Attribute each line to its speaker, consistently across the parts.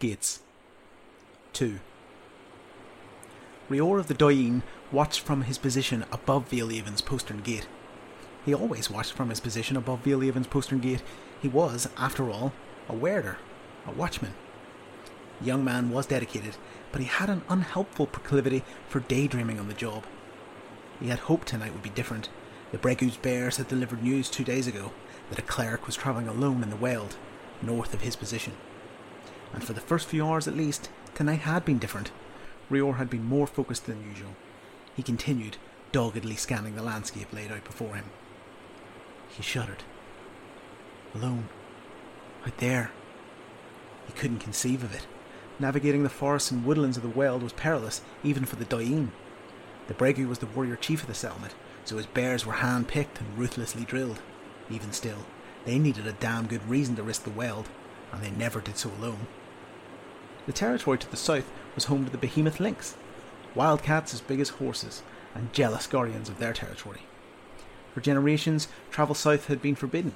Speaker 1: Gates. 2. Rior of the Doyen watched from his position above Veilhaven's postern gate. He always watched from his position above Veilhaven's postern gate. He was, after all, a weirder, a watchman. The young man was dedicated, but he had an unhelpful proclivity for daydreaming on the job. He had hoped tonight would be different. The Bregu's Bears had delivered news two days ago that a cleric was travelling alone in the Weald, north of his position. And for the first few hours at least, tonight had been different. Rior had been more focused than usual. He continued, doggedly scanning the landscape laid out before him. He shuddered. Alone. Out there. He couldn't conceive of it. Navigating the forests and woodlands of the Weald was perilous, even for the Doyen. The Bregu was the warrior chief of the settlement, so his bears were hand picked and ruthlessly drilled. Even still, they needed a damn good reason to risk the Weald, and they never did so alone. The territory to the south was home to the behemoth lynx, wildcats as big as horses, and jealous guardians of their territory. For generations, travel south had been forbidden.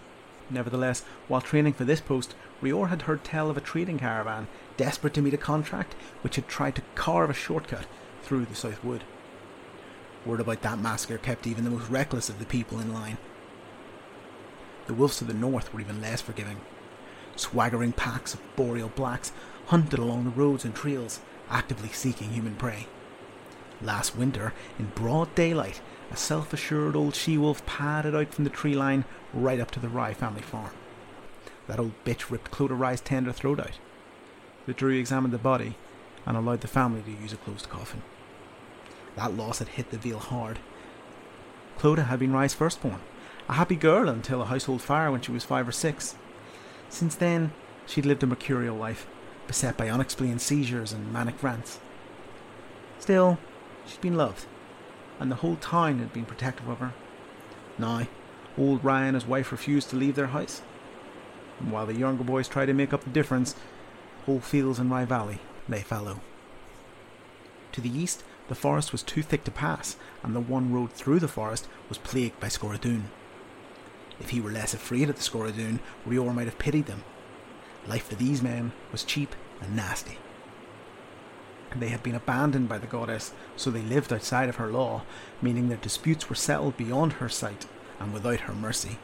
Speaker 1: Nevertheless, while training for this post, Rior had heard tell of a trading caravan desperate to meet a contract which had tried to carve a shortcut through the South Wood. Word about that massacre kept even the most reckless of the people in line. The wolves to the north were even less forgiving. Swaggering packs of boreal blacks hunted along the roads and trails, actively seeking human prey. Last winter, in broad daylight, a self assured old she wolf padded out from the tree line right up to the Rye family farm. That old bitch ripped Clodagh Rye's tender throat out. The jury examined the body and allowed the family to use a closed coffin. That loss had hit the Veal hard. Clodagh had been Rye's firstborn, a happy girl until a household fire when she was five or six. Since then, she'd lived a mercurial life, beset by unexplained seizures and manic rants. Still, she'd been loved, and the whole town had been protective of her. Now, old Ryan and his wife refused to leave their house. And while the younger boys tried to make up the difference, whole fields in Rye Valley lay fallow. To the east, the forest was too thick to pass, and the one road through the forest was plagued by Scorodún. If he were less afraid of the Scorodún, Rior might have pitied them. Life for these men was cheap and nasty. They had been abandoned by the goddess, so they lived outside of her law, meaning their disputes were settled beyond her sight and without her mercy.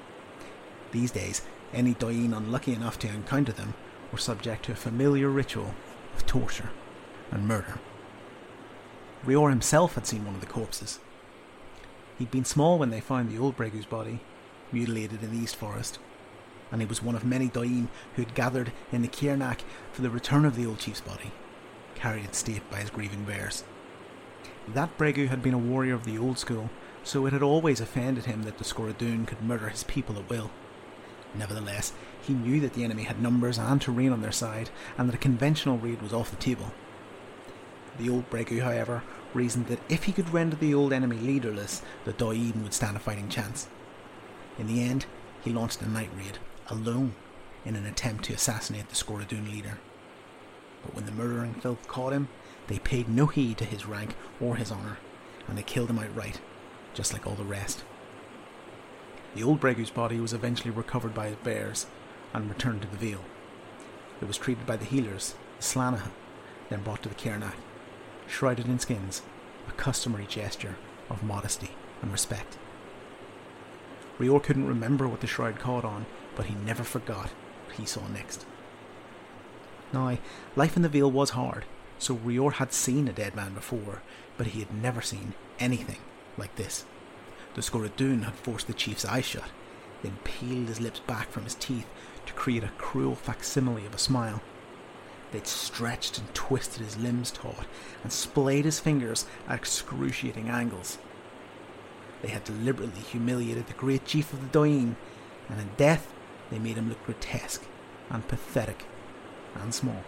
Speaker 1: These days, any Doyen unlucky enough to encounter them were subject to a familiar ritual of torture and murder. Rior himself had seen one of the corpses. He'd been small when they found the old Bregu's body, mutilated in the East Forest, and he was one of many Doyen who had gathered in the Kiernach for the return of the old chief's body, carried in state by his grieving bears. That Bregu had been a warrior of the old school, so it had always offended him that the Scorodún could murder his people at will. Nevertheless, he knew that the enemy had numbers and terrain on their side, and that a conventional raid was off the table. The old Bregu, however, reasoned that if he could render the old enemy leaderless, the Doyen would stand a fighting chance. In the end, he launched a night raid, alone, in an attempt to assassinate the Scorodún leader. But when the murdering filth caught him, they paid no heed to his rank or his honour, and they killed him outright, just like all the rest. The old Bregu's body was eventually recovered by his bears and returned to the Veal. It was treated by the healers, the Slanaha, then brought to the Kiernach, shrouded in skins, a customary gesture of modesty and respect. Rior couldn't remember what the shroud caught on, but he never forgot what he saw next. Now, life in the Veal was hard, so Rior had seen a dead man before, but he had never seen anything like this. The Scorodún had forced the chief's eyes shut, then peeled his lips back from his teeth to create a cruel facsimile of a smile. They'd stretched and twisted his limbs taut and splayed his fingers at excruciating angles. They had deliberately humiliated the great chief of the Doyen, and in death they made him look grotesque and pathetic and small.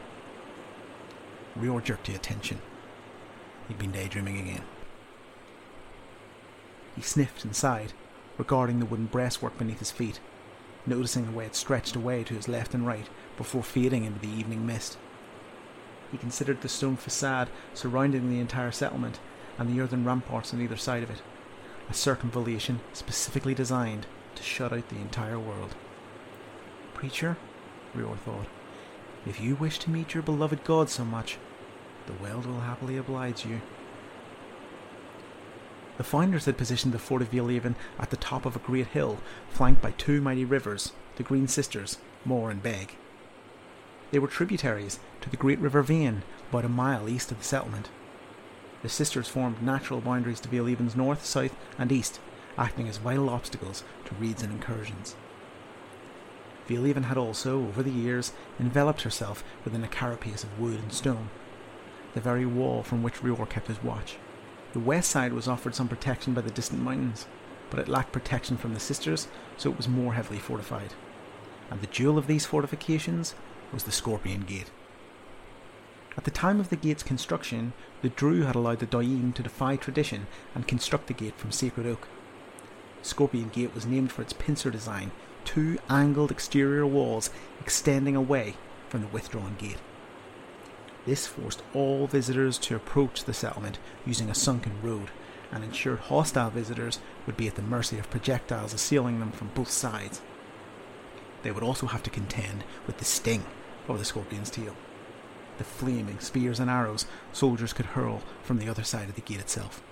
Speaker 1: Rior jerked to attention. He'd been daydreaming again. He sniffed and sighed, regarding the wooden breastwork beneath his feet, noticing the way it stretched away to his left and right before fading into the evening mist. He considered the stone facade surrounding the entire settlement and the earthen ramparts on either side of it, a circumvallation specifically designed to shut out the entire world. Preacher? Rior thought. If you wish to meet your beloved God so much, the world will happily oblige you. The founders had positioned the fort of Veeleven at the top of a great hill, flanked by two mighty rivers, the Green Sisters, Moor and Beg. They were tributaries to the great River Vane, about a mile east of the settlement. The sisters formed natural boundaries to Veeleven's north, south, and east, acting as vital obstacles to raids and incursions. Veeleven had also, over the years, enveloped herself within a carapace of wood and stone, the very wall from which Rior kept his watch. The west side was offered some protection by the distant mountains, but it lacked protection from the sisters, so it was more heavily fortified. And the jewel of these fortifications was the Scorpion Gate. At the time of the gate's construction, the Drew had allowed the Dain to defy tradition and construct the gate from sacred oak. Scorpion Gate was named for its pincer design, two angled exterior walls extending away from the withdrawn gate. This forced all visitors to approach the settlement using a sunken road and ensured hostile visitors would be at the mercy of projectiles assailing them from both sides. They would also have to contend with the sting of the scorpion's tail, the flaming spears and arrows soldiers could hurl from the other side of the gate itself.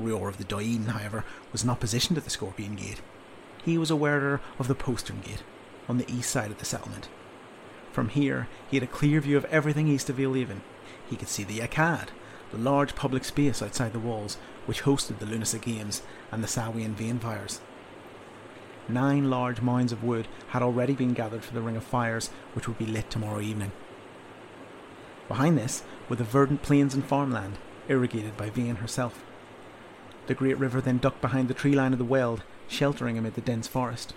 Speaker 1: Rior of the Dain, however, was not positioned at the Scorpion Gate. He was a wearer of the Postern Gate, on the east side of the settlement. From here, he had a clear view of everything east of Veeleven. He could see the Akkad, the large public space outside the walls, which hosted the Lunasa Games and the Samhain Vainfires. Nine large mounds of wood had already been gathered for the Ring of Fires, which would be lit tomorrow evening. Behind this were the verdant plains and farmland, irrigated by Vane herself. The great river then ducked behind the tree line of the Weald, sheltering amid the dense forest.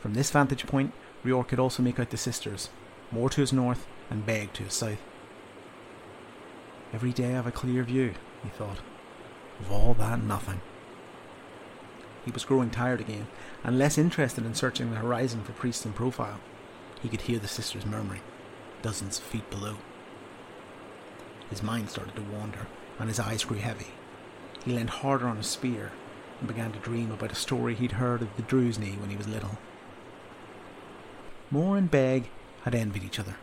Speaker 1: From this vantage point, Rior could also make out the sisters, Moor to his north and Beg to his south. Every day I have a clear view, he thought, of all that nothing. He was growing tired again, and less interested in searching the horizon for priests in profile. He could hear the sisters murmuring, dozens of feet below. His mind started to wander, and his eyes grew heavy. He leaned harder on his spear and began to dream about a story he'd heard of the Drewsney when he was little. Moor and Beg had envied each other.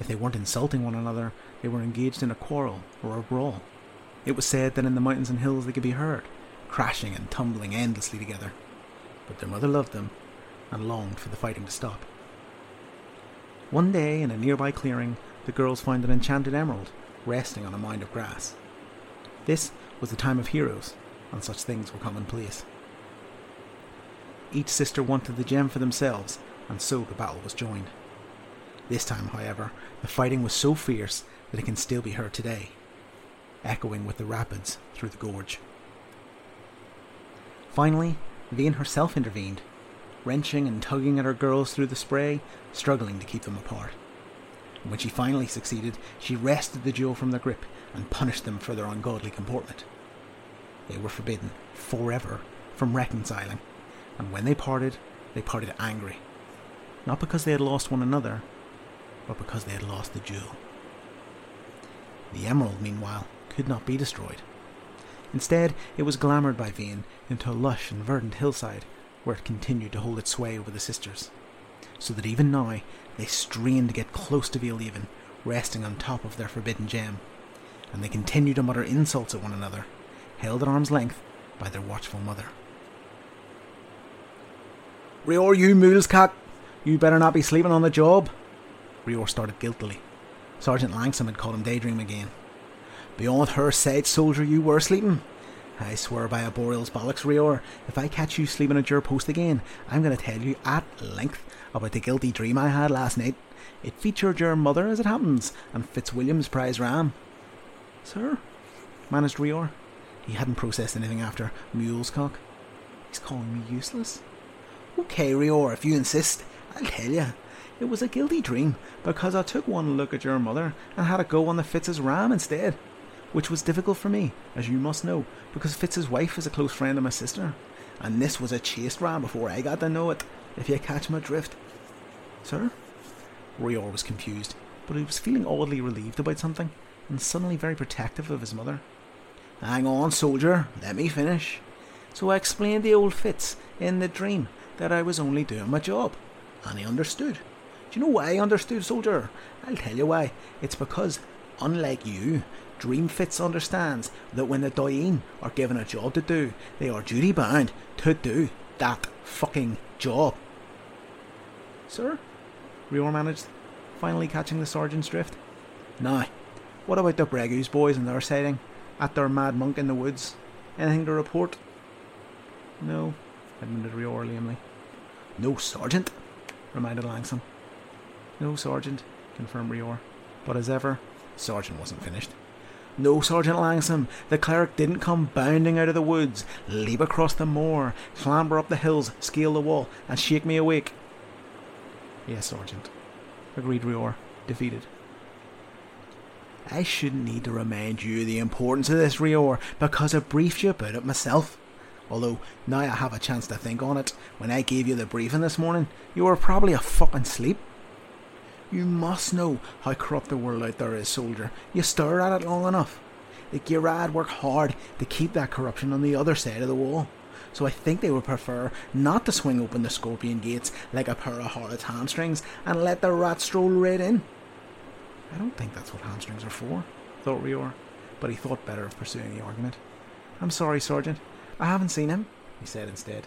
Speaker 1: If they weren't insulting one another, they were engaged in a quarrel or a brawl. It was said that in the mountains and hills they could be heard, crashing and tumbling endlessly together. But their mother loved them and longed for the fighting to stop. One day, in a nearby clearing, the girls found an enchanted emerald resting on a mound of grass. This was the time of heroes, and such things were commonplace. Each sister wanted the gem for themselves, and so the battle was joined. This time, however, the fighting was so fierce that it can still be heard today, echoing with the rapids through the gorge. Finally, Vane herself intervened, wrenching and tugging at her girls through the spray, struggling to keep them apart. And when she finally succeeded, she wrested the jewel from their grip and punished them for their ungodly comportment. They were forbidden, forever, from reconciling, and when they parted, they parted angry. Not because they had lost one another, but because they had lost the jewel. The emerald, meanwhile, could not be destroyed. Instead, it was glamoured by Vane into a lush and verdant hillside, where it continued to hold its sway over the sisters, so that even now they strained to get close to Veeleven, resting on top of their forbidden gem, and they continued to mutter insults at one another, held at arm's length by their watchful mother. Rior, you mule's! You better not be sleeping on the job! Rior started guiltily. Sergeant Langsam had called him Daydream again. Beyond her said, soldier, you were sleeping. I swear by a Boreal's bollocks, Rior, if I catch you sleeping at your post again, I'm going to tell you at length about the guilty dream I had last night. It featured your mother, as it happens, and Fitzwilliam's prize ram. Sir? managed Rior. He hadn't processed anything after Mule's cock. He's calling me useless. Okay, Rior, if you insist, I'll tell you. It was a guilty dream because I took one look at your mother and had a go on the Fitz's ram instead, which was difficult for me, as you must know, because Fitz's wife is a close friend of my sister, and this was a chased ram before I got to know it, if you catch my drift. Sir? Rior was confused, but he was feeling oddly relieved about something, and suddenly very protective of his mother. Hang on, soldier, let me finish. So I explained to old Fitz in the dream that I was only doing my job, and he understood Do you know why, I understood soldier? I'll tell you why. It's because, unlike you, Dreamfits understands that when the Dain are given a job to do, they are duty bound to do that fucking job. Sir? Rior managed, finally catching the sergeant's drift. Now, what about the Bregu's boys and their sighting? At their mad monk in the woods? Anything to report? No, admitted Rior lamely. No, Sergeant, reminded Langsam. No, Sergeant, confirmed Rior. But as ever, Sergeant wasn't finished. No, Sergeant Langsam, the cleric didn't come bounding out of the woods, leap across the moor, clamber up the hills, scale the wall, and shake me awake. Yes, Sergeant, agreed Rior, defeated. I shouldn't need to remind you the importance of this, Rior, because I briefed you about it myself. Although, now I have a chance to think on it, when I gave you the briefing this morning, you were probably a fucking sleep. You must know how corrupt the world out there is, soldier. You stir at it long enough. The Girad work hard to keep that corruption on the other side of the wall. So I think they would prefer not to swing open the scorpion gates like a pair of harlots' hamstrings and let the rat stroll right in. I don't think that's what hamstrings are for, thought Rior, but he thought better of pursuing the argument. I'm sorry, Sergeant. I haven't seen him, he said instead.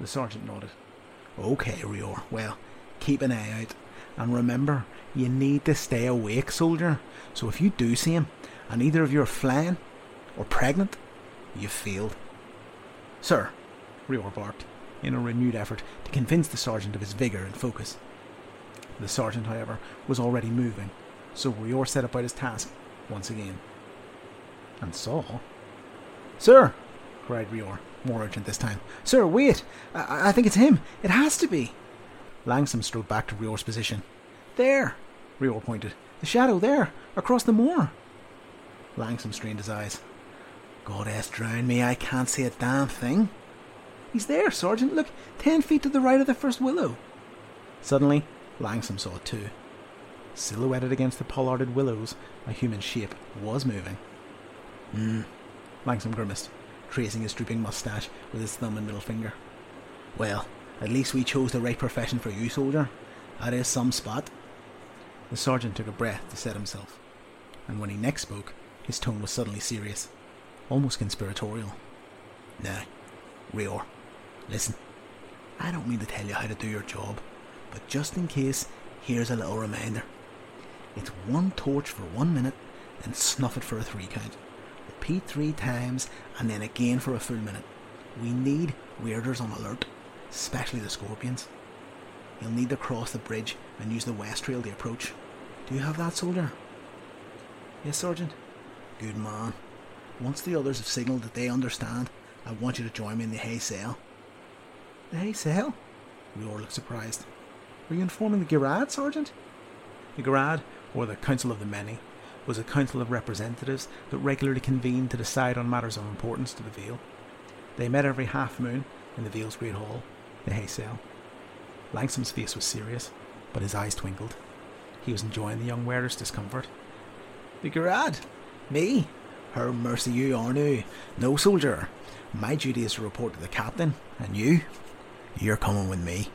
Speaker 1: The sergeant nodded. Okay, Rior. Well, keep an eye out. And remember, you need to stay awake, soldier. So if you do see him, and either of you are flying or pregnant, you've failed. Sir, Rior barked, in a renewed effort to convince the sergeant of his vigour and focus. The sergeant, however, was already moving, so Rior set about his task once again. And saw. Sir, cried Rior, more urgent this time. Sir, wait! I, I think it's him! It has to be! Langsam strode back to Rior's position. There! Rior pointed. The shadow there, across the moor. Langsam strained his eyes. Goddess drown me, I can't see a damn thing. He's there, Sergeant. Look, ten feet to the right of the first willow. Suddenly, Langsam saw it too. Silhouetted against the pollarded willows, a human shape was moving. Hmm. Langsam grimaced, tracing his drooping moustache with his thumb and middle finger. Well, at least we chose the right profession for you, soldier. That is some spot. The sergeant took a breath to set himself, and when he next spoke, his tone was suddenly serious, almost conspiratorial. Now, Rior, listen. I don't mean to tell you how to do your job, but just in case, here's a little reminder. It's one torch for one minute, then snuff it for a three count. Repeat three times, and then again for a full minute. We need weirders on alert especially the scorpions. You'll need to cross the bridge and use the west trail to approach. Do you have that, soldier? Yes, Sergeant. Good man. Once the others have signalled that they understand, I want you to join me in the hay sale. The hay sale? Rior looked surprised. Were you informing the Girad, Sergeant? The Girad, or the Council of the Many, was a council of representatives that regularly convened to decide on matters of importance to the Vale. They met every half moon in the Vale's Great Hall the hay sale. Langsam's face was serious, but his eyes twinkled. He was enjoying the young wearer's discomfort. The Garad? Me? Her mercy you are new. No soldier. My duty is to report to the captain, and you? You're coming with me.